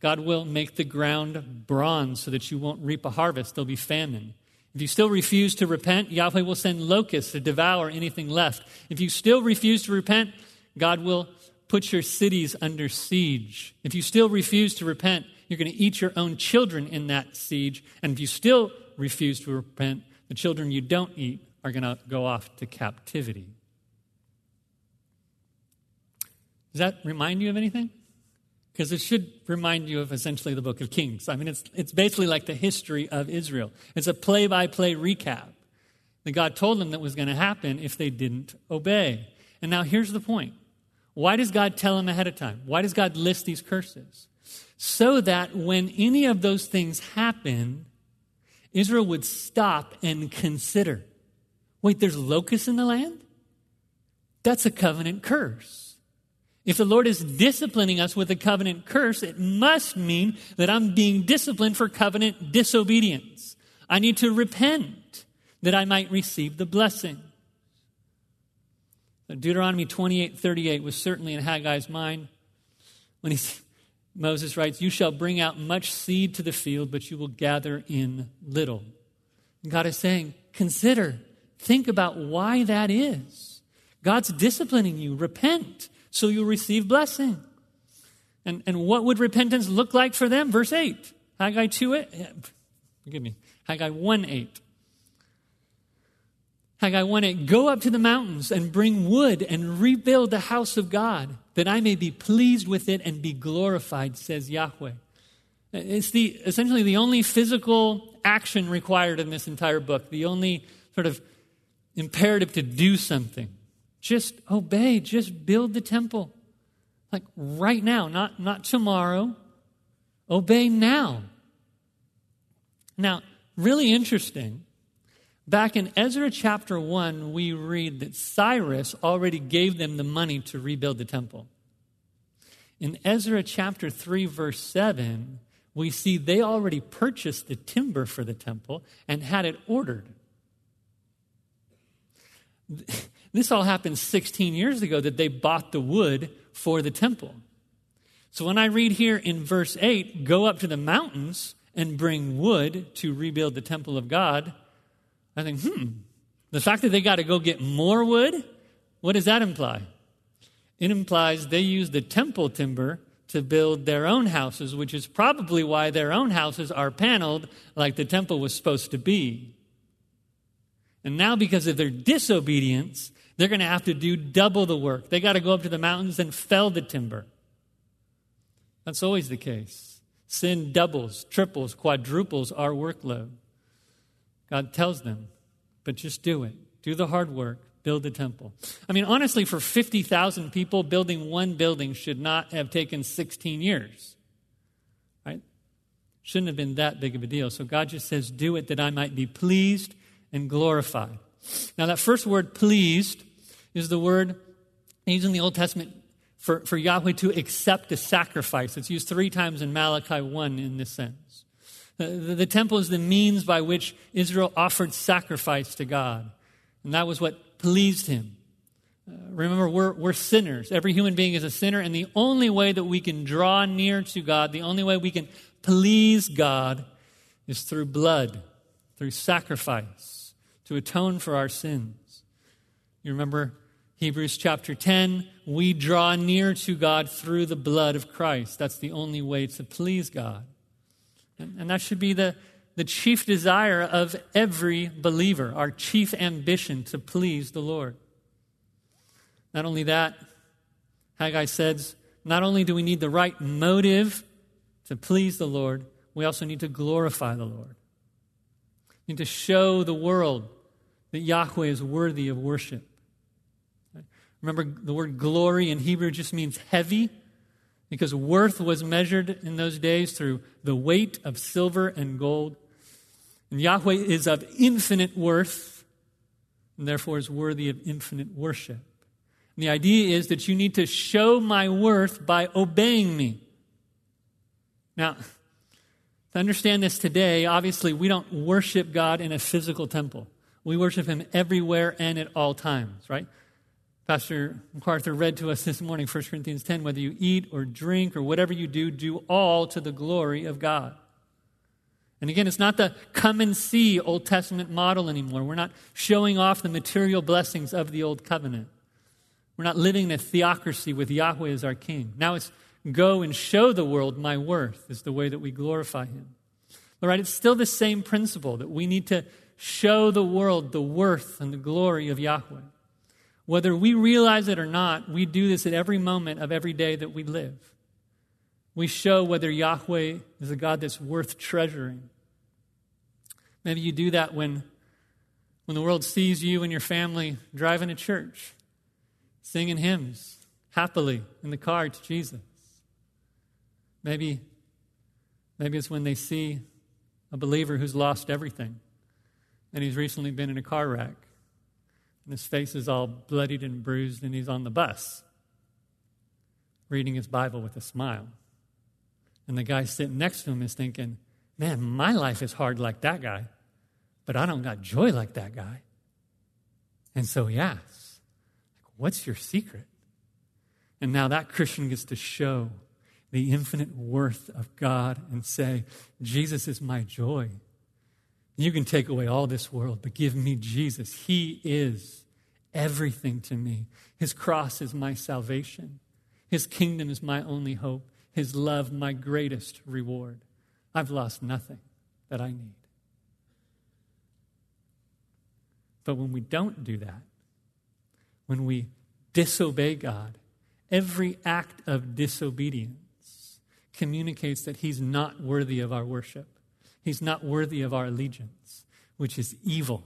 God will make the ground bronze so that you won't reap a harvest. There'll be famine. If you still refuse to repent, Yahweh will send locusts to devour anything left. If you still refuse to repent, God will put your cities under siege. If you still refuse to repent, you're going to eat your own children in that siege. And if you still refuse to repent, the children you don't eat are going to go off to captivity. Does that remind you of anything? because it should remind you of essentially the book of Kings. I mean, it's, it's basically like the history of Israel. It's a play by play recap that God told them that was going to happen if they didn't obey. And now here's the point why does God tell them ahead of time? Why does God list these curses? So that when any of those things happen, Israel would stop and consider wait, there's locusts in the land? That's a covenant curse. If the Lord is disciplining us with a covenant curse, it must mean that I'm being disciplined for covenant disobedience. I need to repent that I might receive the blessing. Deuteronomy 28 38 was certainly in Haggai's mind when he, Moses writes, You shall bring out much seed to the field, but you will gather in little. And God is saying, Consider, think about why that is. God's disciplining you. Repent so you'll receive blessing. And, and what would repentance look like for them? Verse 8. Haggai 2 8. Forgive me. Haggai 1 8. Haggai 1 8. Go up to the mountains and bring wood and rebuild the house of God, that I may be pleased with it and be glorified, says Yahweh. It's the, essentially the only physical action required in this entire book, the only sort of imperative to do something. Just obey, just build the temple. Like right now, not, not tomorrow. Obey now. Now, really interesting. Back in Ezra chapter 1, we read that Cyrus already gave them the money to rebuild the temple. In Ezra chapter 3, verse 7, we see they already purchased the timber for the temple and had it ordered. This all happened 16 years ago that they bought the wood for the temple. So when I read here in verse 8, go up to the mountains and bring wood to rebuild the temple of God, I think, hmm, the fact that they got to go get more wood, what does that imply? It implies they use the temple timber to build their own houses, which is probably why their own houses are paneled like the temple was supposed to be. And now, because of their disobedience, they're going to have to do double the work. They got to go up to the mountains and fell the timber. That's always the case. Sin doubles, triples, quadruples our workload. God tells them, but just do it. Do the hard work. Build the temple. I mean, honestly, for 50,000 people, building one building should not have taken 16 years. Right? Shouldn't have been that big of a deal. So God just says, Do it that I might be pleased and glorified. Now, that first word, pleased, is the word used in the Old Testament for, for Yahweh to accept a sacrifice. It's used three times in Malachi 1 in this sense. The, the, the temple is the means by which Israel offered sacrifice to God, and that was what pleased him. Uh, remember, we're, we're sinners. Every human being is a sinner, and the only way that we can draw near to God, the only way we can please God, is through blood, through sacrifice, to atone for our sins. You remember Hebrews chapter 10, we draw near to God through the blood of Christ. That's the only way to please God. And, and that should be the, the chief desire of every believer, our chief ambition to please the Lord. Not only that, Haggai says, not only do we need the right motive to please the Lord, we also need to glorify the Lord. We need to show the world that Yahweh is worthy of worship. Remember, the word glory in Hebrew just means heavy, because worth was measured in those days through the weight of silver and gold. And Yahweh is of infinite worth, and therefore is worthy of infinite worship. And the idea is that you need to show my worth by obeying me. Now, to understand this today, obviously, we don't worship God in a physical temple. We worship Him everywhere and at all times, right? Pastor MacArthur read to us this morning, 1 Corinthians 10 whether you eat or drink or whatever you do, do all to the glory of God. And again, it's not the come and see Old Testament model anymore. We're not showing off the material blessings of the Old Covenant. We're not living in a theocracy with Yahweh as our king. Now it's go and show the world my worth, is the way that we glorify Him. All right, it's still the same principle that we need to show the world the worth and the glory of Yahweh. Whether we realize it or not, we do this at every moment of every day that we live. We show whether Yahweh is a God that's worth treasuring. Maybe you do that when, when the world sees you and your family driving to church, singing hymns happily in the car to Jesus. Maybe, maybe it's when they see a believer who's lost everything and he's recently been in a car wreck and his face is all bloodied and bruised, and he's on the bus reading his Bible with a smile. And the guy sitting next to him is thinking, Man, my life is hard like that guy, but I don't got joy like that guy. And so he asks, What's your secret? And now that Christian gets to show the infinite worth of God and say, Jesus is my joy. You can take away all this world, but give me Jesus. He is everything to me. His cross is my salvation. His kingdom is my only hope. His love, my greatest reward. I've lost nothing that I need. But when we don't do that, when we disobey God, every act of disobedience communicates that He's not worthy of our worship. He's not worthy of our allegiance, which is evil.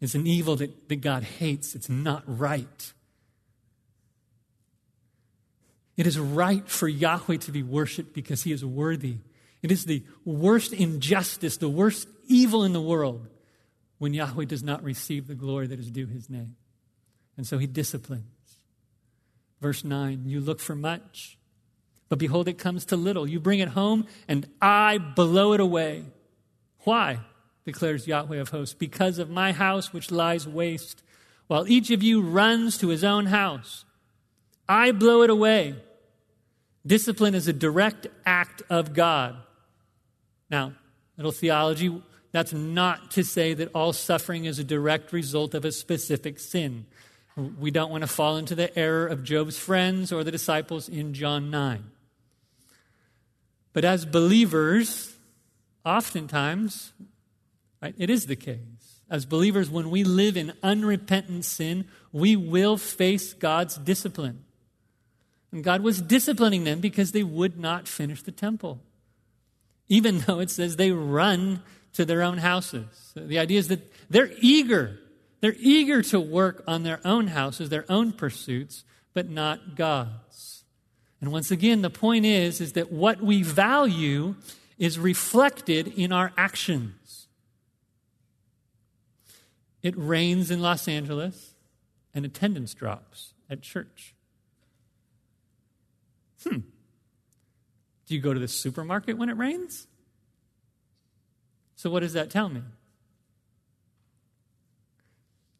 It's an evil that, that God hates. It's not right. It is right for Yahweh to be worshiped because he is worthy. It is the worst injustice, the worst evil in the world when Yahweh does not receive the glory that is due his name. And so he disciplines. Verse 9 You look for much, but behold, it comes to little. You bring it home, and I blow it away. Why? declares Yahweh of hosts, because of my house which lies waste, while each of you runs to his own house. I blow it away. Discipline is a direct act of God. Now, little theology, that's not to say that all suffering is a direct result of a specific sin. We don't want to fall into the error of Job's friends or the disciples in John 9. But as believers, oftentimes, right, it is the case. As believers, when we live in unrepentant sin, we will face God's discipline. And God was disciplining them because they would not finish the temple, even though it says they run to their own houses. So the idea is that they're eager. They're eager to work on their own houses, their own pursuits, but not God's. And once again, the point is, is that what we value is reflected in our actions. It rains in Los Angeles and attendance drops at church. Hmm. Do you go to the supermarket when it rains? So, what does that tell me?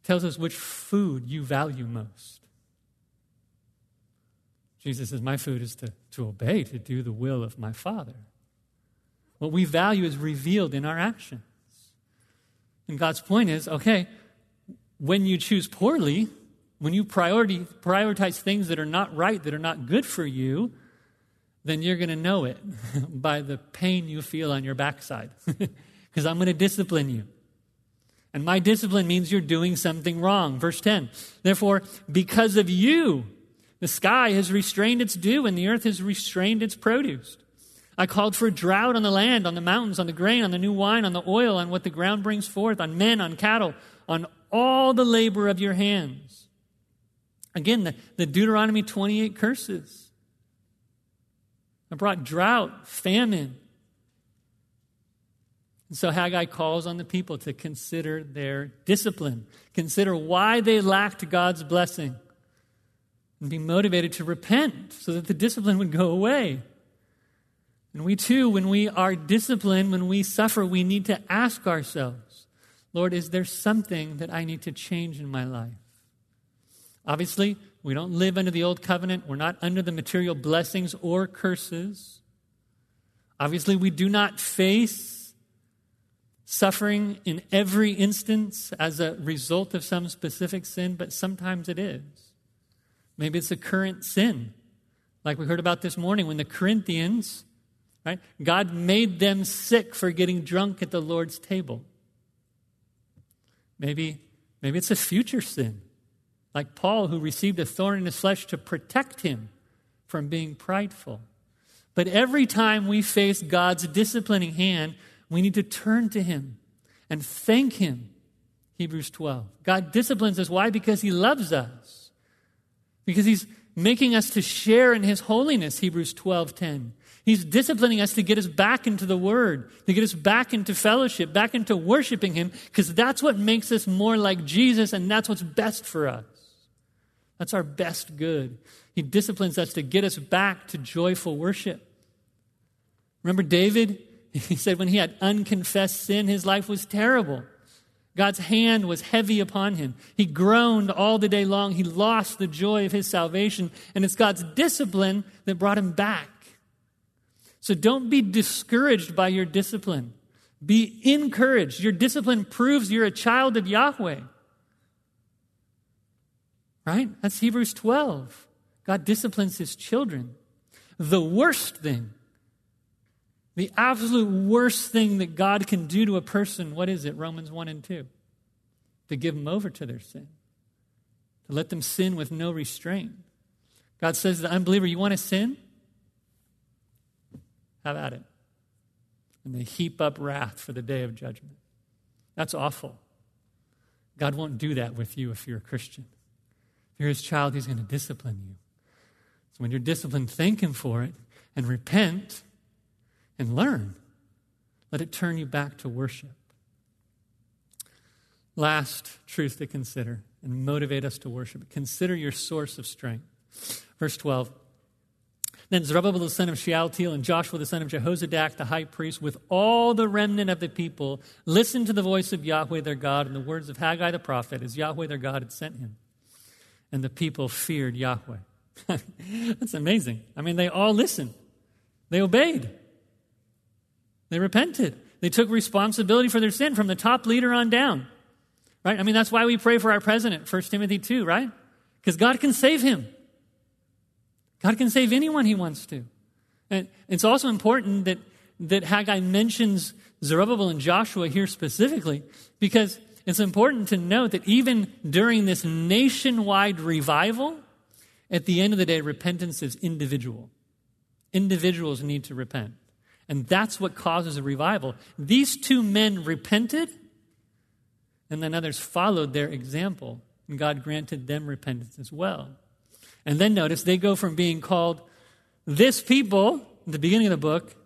It tells us which food you value most. Jesus says, My food is to, to obey, to do the will of my Father. What we value is revealed in our actions. And God's point is okay, when you choose poorly, when you priority, prioritize things that are not right, that are not good for you, then you're going to know it by the pain you feel on your backside. Because I'm going to discipline you. And my discipline means you're doing something wrong. Verse 10 Therefore, because of you, the sky has restrained its dew and the earth has restrained its produce. I called for a drought on the land, on the mountains, on the grain, on the new wine, on the oil, on what the ground brings forth, on men, on cattle, on all the labor of your hands. Again, the, the Deuteronomy 28 curses. I brought drought, famine. And so Haggai calls on the people to consider their discipline, consider why they lacked God's blessing, and be motivated to repent so that the discipline would go away. And we too, when we are disciplined, when we suffer, we need to ask ourselves, Lord, is there something that I need to change in my life? Obviously, we don't live under the old covenant. We're not under the material blessings or curses. Obviously, we do not face suffering in every instance as a result of some specific sin, but sometimes it is. Maybe it's a current sin, like we heard about this morning when the Corinthians, right? God made them sick for getting drunk at the Lord's table. Maybe, maybe it's a future sin like Paul, who received a thorn in his flesh to protect him from being prideful. But every time we face God's disciplining hand, we need to turn to him and thank him. Hebrews 12. God disciplines us. Why? Because he loves us. Because he's making us to share in his holiness, Hebrews 12 10. He's disciplining us to get us back into the Word, to get us back into fellowship, back into worshiping Him, because that's what makes us more like Jesus, and that's what's best for us. That's our best good. He disciplines us to get us back to joyful worship. Remember David? He said when he had unconfessed sin, his life was terrible. God's hand was heavy upon him. He groaned all the day long. He lost the joy of his salvation, and it's God's discipline that brought him back. So don't be discouraged by your discipline. Be encouraged. Your discipline proves you're a child of Yahweh. Right? That's Hebrews 12. God disciplines his children. The worst thing, the absolute worst thing that God can do to a person, what is it? Romans 1 and 2. To give them over to their sin, to let them sin with no restraint. God says to the unbeliever, You want to sin? Have at it. And they heap up wrath for the day of judgment. That's awful. God won't do that with you if you're a Christian If you're his child, he's going to discipline you. So when you're disciplined, thank him for it and repent and learn. Let it turn you back to worship. Last truth to consider and motivate us to worship. Consider your source of strength. Verse 12. Then Zerubbabel the son of Shealtiel and Joshua the son of Jehozadak the high priest, with all the remnant of the people, listened to the voice of Yahweh their God and the words of Haggai the prophet, as Yahweh their God had sent him and the people feared Yahweh. That's amazing. I mean, they all listened, they obeyed, they repented, they took responsibility for their sin from the top leader on down. Right? I mean, that's why we pray for our president, 1 Timothy 2, right? Because God can save him. God can save anyone he wants to. And it's also important that, that Haggai mentions Zerubbabel and Joshua here specifically because it's important to note that even during this nationwide revival, at the end of the day, repentance is individual. Individuals need to repent. And that's what causes a revival. These two men repented, and then others followed their example, and God granted them repentance as well. And then notice they go from being called this people, at the beginning of the book,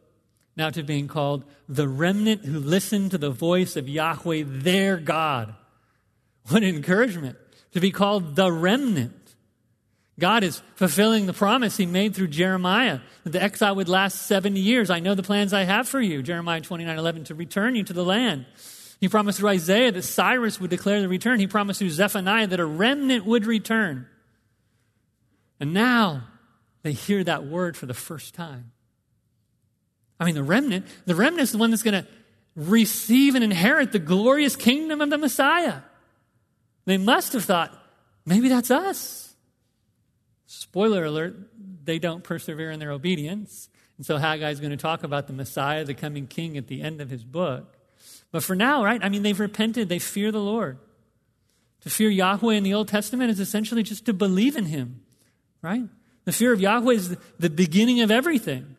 now to being called the remnant who listened to the voice of Yahweh, their God. What encouragement to be called the remnant. God is fulfilling the promise he made through Jeremiah that the exile would last 70 years. I know the plans I have for you, Jeremiah 29 11, to return you to the land. He promised through Isaiah that Cyrus would declare the return. He promised through Zephaniah that a remnant would return. And now they hear that word for the first time. I mean, the remnant, the remnant is the one that's going to receive and inherit the glorious kingdom of the Messiah. They must have thought, maybe that's us. Spoiler alert, they don't persevere in their obedience. And so Haggai is going to talk about the Messiah, the coming king, at the end of his book. But for now, right, I mean, they've repented, they fear the Lord. To fear Yahweh in the Old Testament is essentially just to believe in him, right? The fear of Yahweh is the beginning of everything.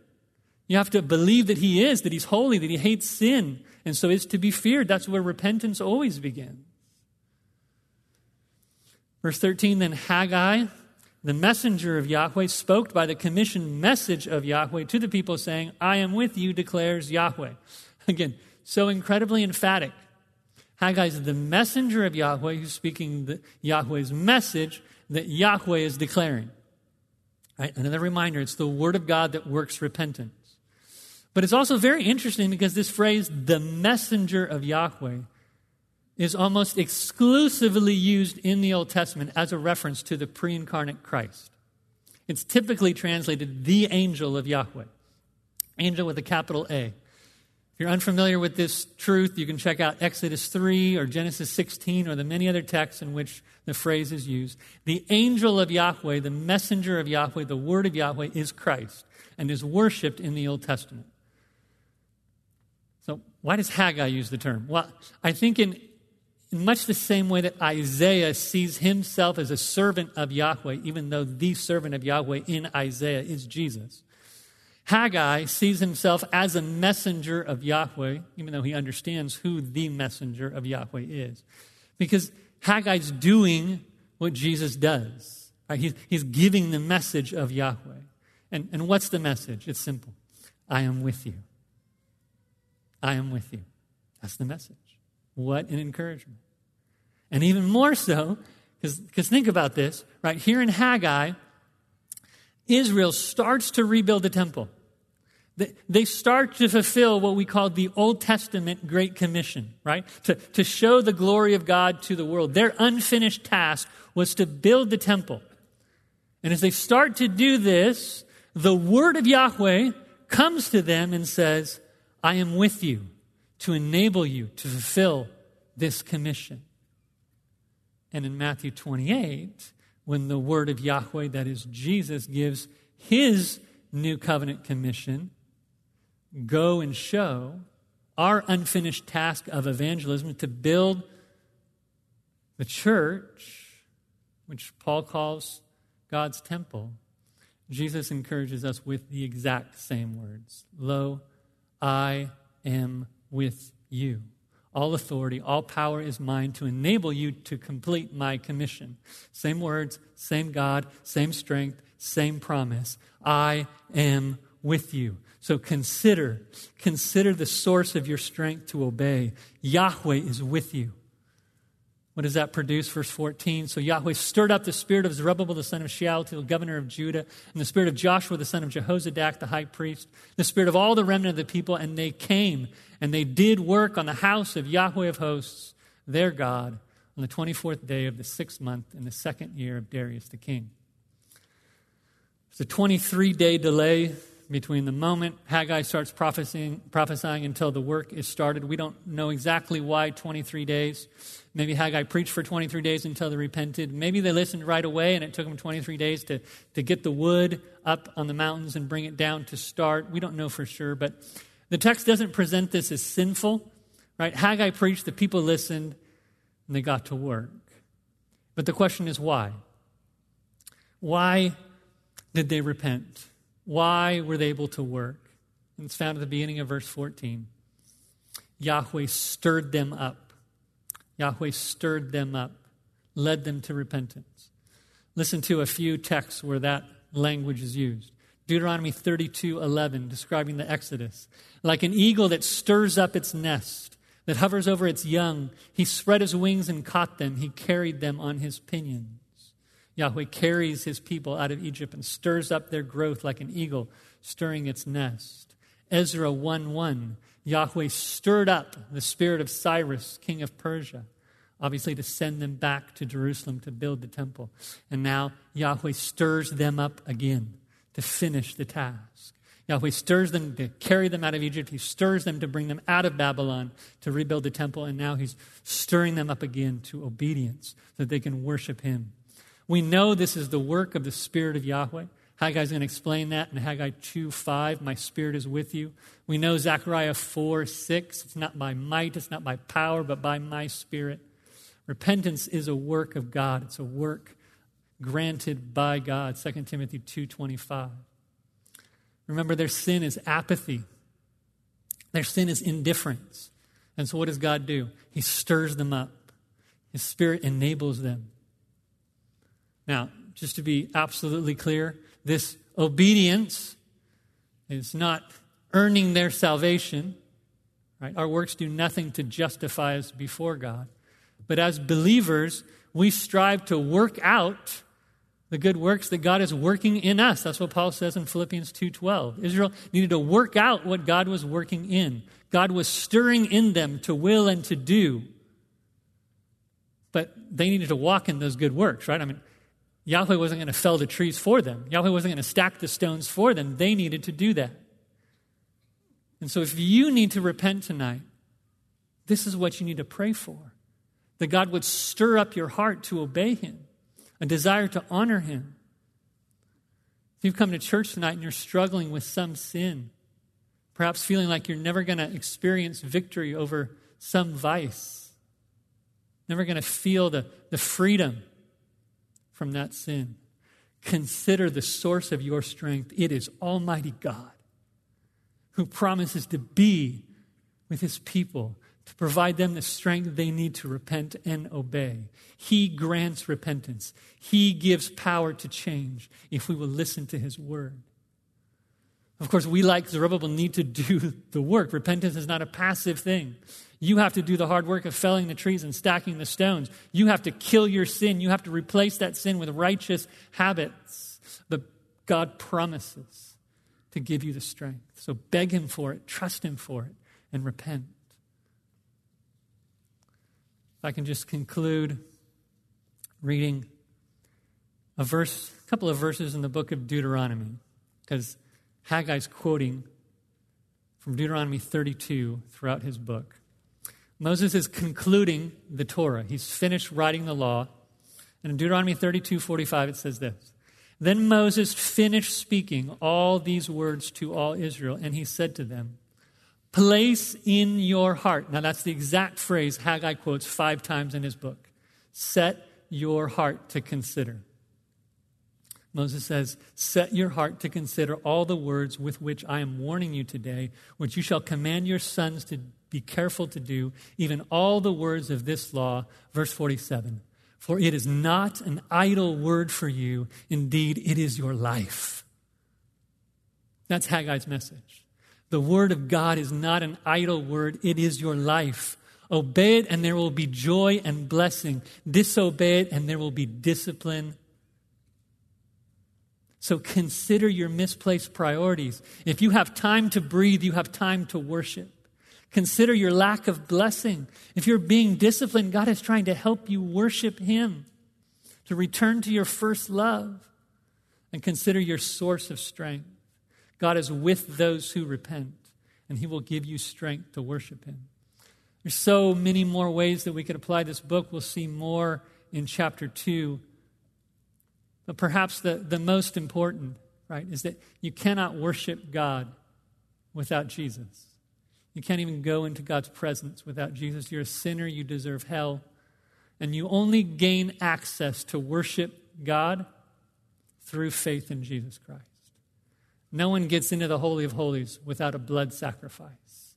You have to believe that he is, that he's holy, that he hates sin, and so is to be feared. That's where repentance always begins. Verse 13 Then Haggai, the messenger of Yahweh, spoke by the commissioned message of Yahweh to the people, saying, I am with you, declares Yahweh. Again, so incredibly emphatic. Haggai is the messenger of Yahweh who's speaking the, Yahweh's message that Yahweh is declaring. Right? Another reminder it's the word of God that works repentance. But it's also very interesting because this phrase, the messenger of Yahweh, is almost exclusively used in the Old Testament as a reference to the pre incarnate Christ. It's typically translated the angel of Yahweh, angel with a capital A. If you're unfamiliar with this truth, you can check out Exodus 3 or Genesis 16 or the many other texts in which the phrase is used. The angel of Yahweh, the messenger of Yahweh, the word of Yahweh is Christ and is worshiped in the Old Testament. So, why does Haggai use the term? Well, I think in much the same way that Isaiah sees himself as a servant of Yahweh, even though the servant of Yahweh in Isaiah is Jesus, Haggai sees himself as a messenger of Yahweh, even though he understands who the messenger of Yahweh is. Because Haggai's doing what Jesus does. Right? He's, he's giving the message of Yahweh. And, and what's the message? It's simple I am with you. I am with you. That's the message. What an encouragement. And even more so, because think about this, right? Here in Haggai, Israel starts to rebuild the temple. They start to fulfill what we call the Old Testament Great Commission, right? To, to show the glory of God to the world. Their unfinished task was to build the temple. And as they start to do this, the word of Yahweh comes to them and says, I am with you to enable you to fulfill this commission. And in Matthew 28, when the word of Yahweh, that is Jesus, gives his new covenant commission, go and show our unfinished task of evangelism to build the church, which Paul calls God's temple. Jesus encourages us with the exact same words Lo, I am with you. All authority, all power is mine to enable you to complete my commission. Same words, same God, same strength, same promise. I am with you. So consider, consider the source of your strength to obey. Yahweh is with you. What does that produce? Verse 14. So Yahweh stirred up the spirit of Zerubbabel, the son of Shealtiel, governor of Judah, and the spirit of Joshua, the son of Jehozadak, the high priest, the spirit of all the remnant of the people, and they came and they did work on the house of Yahweh of hosts, their God, on the 24th day of the sixth month in the second year of Darius the king. It's a 23 day delay between the moment Haggai starts prophesying, prophesying until the work is started. We don't know exactly why 23 days. Maybe Haggai preached for 23 days until they repented. Maybe they listened right away and it took them 23 days to, to get the wood up on the mountains and bring it down to start. We don't know for sure, but the text doesn't present this as sinful, right? Haggai preached, the people listened, and they got to work. But the question is why? Why did they repent? Why were they able to work? And it's found at the beginning of verse 14. Yahweh stirred them up. Yahweh stirred them up, led them to repentance. Listen to a few texts where that language is used. Deuteronomy 32 11, describing the Exodus. Like an eagle that stirs up its nest, that hovers over its young, he spread his wings and caught them. He carried them on his pinions. Yahweh carries his people out of Egypt and stirs up their growth like an eagle stirring its nest. Ezra 1 1, Yahweh stirred up the spirit of Cyrus, king of Persia, obviously to send them back to Jerusalem to build the temple. And now Yahweh stirs them up again to finish the task. Yahweh stirs them to carry them out of Egypt. He stirs them to bring them out of Babylon to rebuild the temple. And now he's stirring them up again to obedience so that they can worship him We know this is the work of the Spirit of Yahweh. Haggai's going to explain that in Haggai 2 5. My Spirit is with you. We know Zechariah 4 6. It's not by might, it's not by power, but by my Spirit. Repentance is a work of God, it's a work granted by God. 2 Timothy 2 25. Remember, their sin is apathy, their sin is indifference. And so, what does God do? He stirs them up, His Spirit enables them. Now, just to be absolutely clear, this obedience is not earning their salvation. Right? Our works do nothing to justify us before God. But as believers, we strive to work out the good works that God is working in us. That's what Paul says in Philippians 2:12. Israel needed to work out what God was working in. God was stirring in them to will and to do. But they needed to walk in those good works, right? I mean, Yahweh wasn't going to fell the trees for them. Yahweh wasn't going to stack the stones for them. They needed to do that. And so if you need to repent tonight, this is what you need to pray for. That God would stir up your heart to obey Him, a desire to honor Him. If you've come to church tonight and you're struggling with some sin, perhaps feeling like you're never going to experience victory over some vice, never going to feel the, the freedom from that sin. Consider the source of your strength. It is Almighty God who promises to be with his people, to provide them the strength they need to repent and obey. He grants repentance, he gives power to change if we will listen to his word. Of course, we, like Zerubbabel, need to do the work. Repentance is not a passive thing. You have to do the hard work of felling the trees and stacking the stones. You have to kill your sin. You have to replace that sin with righteous habits. But God promises to give you the strength. So beg Him for it, trust Him for it, and repent. If I can just conclude reading a verse, a couple of verses in the book of Deuteronomy, because Haggai's quoting from Deuteronomy 32 throughout his book. Moses is concluding the Torah. He's finished writing the law. And in Deuteronomy 32 45, it says this Then Moses finished speaking all these words to all Israel, and he said to them, Place in your heart. Now, that's the exact phrase Haggai quotes five times in his book. Set your heart to consider. Moses says, Set your heart to consider all the words with which I am warning you today, which you shall command your sons to be careful to do, even all the words of this law. Verse 47 For it is not an idle word for you, indeed, it is your life. That's Haggai's message. The word of God is not an idle word, it is your life. Obey it, and there will be joy and blessing. Disobey it, and there will be discipline so consider your misplaced priorities. If you have time to breathe, you have time to worship. Consider your lack of blessing. If you're being disciplined, God is trying to help you worship Him, to return to your first love. And consider your source of strength. God is with those who repent, and He will give you strength to worship Him. There's so many more ways that we could apply this book. We'll see more in chapter 2 but perhaps the, the most important, right, is that you cannot worship God without Jesus. You can't even go into God's presence without Jesus. You're a sinner, you deserve hell. And you only gain access to worship God through faith in Jesus Christ. No one gets into the Holy of Holies without a blood sacrifice.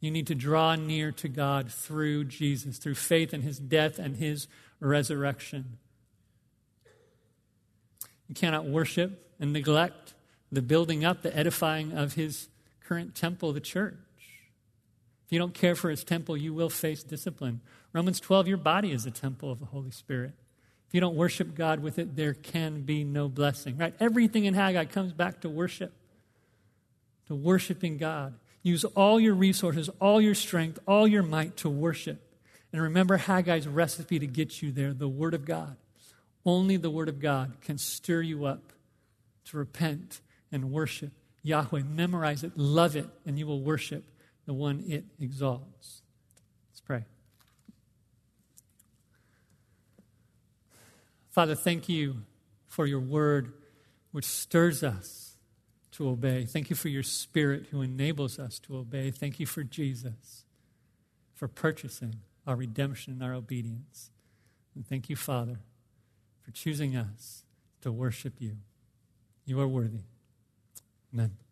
You need to draw near to God through Jesus, through faith in his death and his resurrection. You cannot worship and neglect the building up, the edifying of his current temple, the church. If you don't care for his temple, you will face discipline. Romans 12, your body is a temple of the Holy Spirit. If you don't worship God with it, there can be no blessing, right? Everything in Haggai comes back to worship, to worshiping God. Use all your resources, all your strength, all your might to worship. And remember Haggai's recipe to get you there the Word of God. Only the Word of God can stir you up to repent and worship Yahweh. Memorize it, love it, and you will worship the one it exalts. Let's pray. Father, thank you for your word, which stirs us to obey. Thank you for your spirit who enables us to obey. Thank you for Jesus for purchasing our redemption and our obedience. And thank you, Father, for choosing us to worship you. You are worthy. Amen.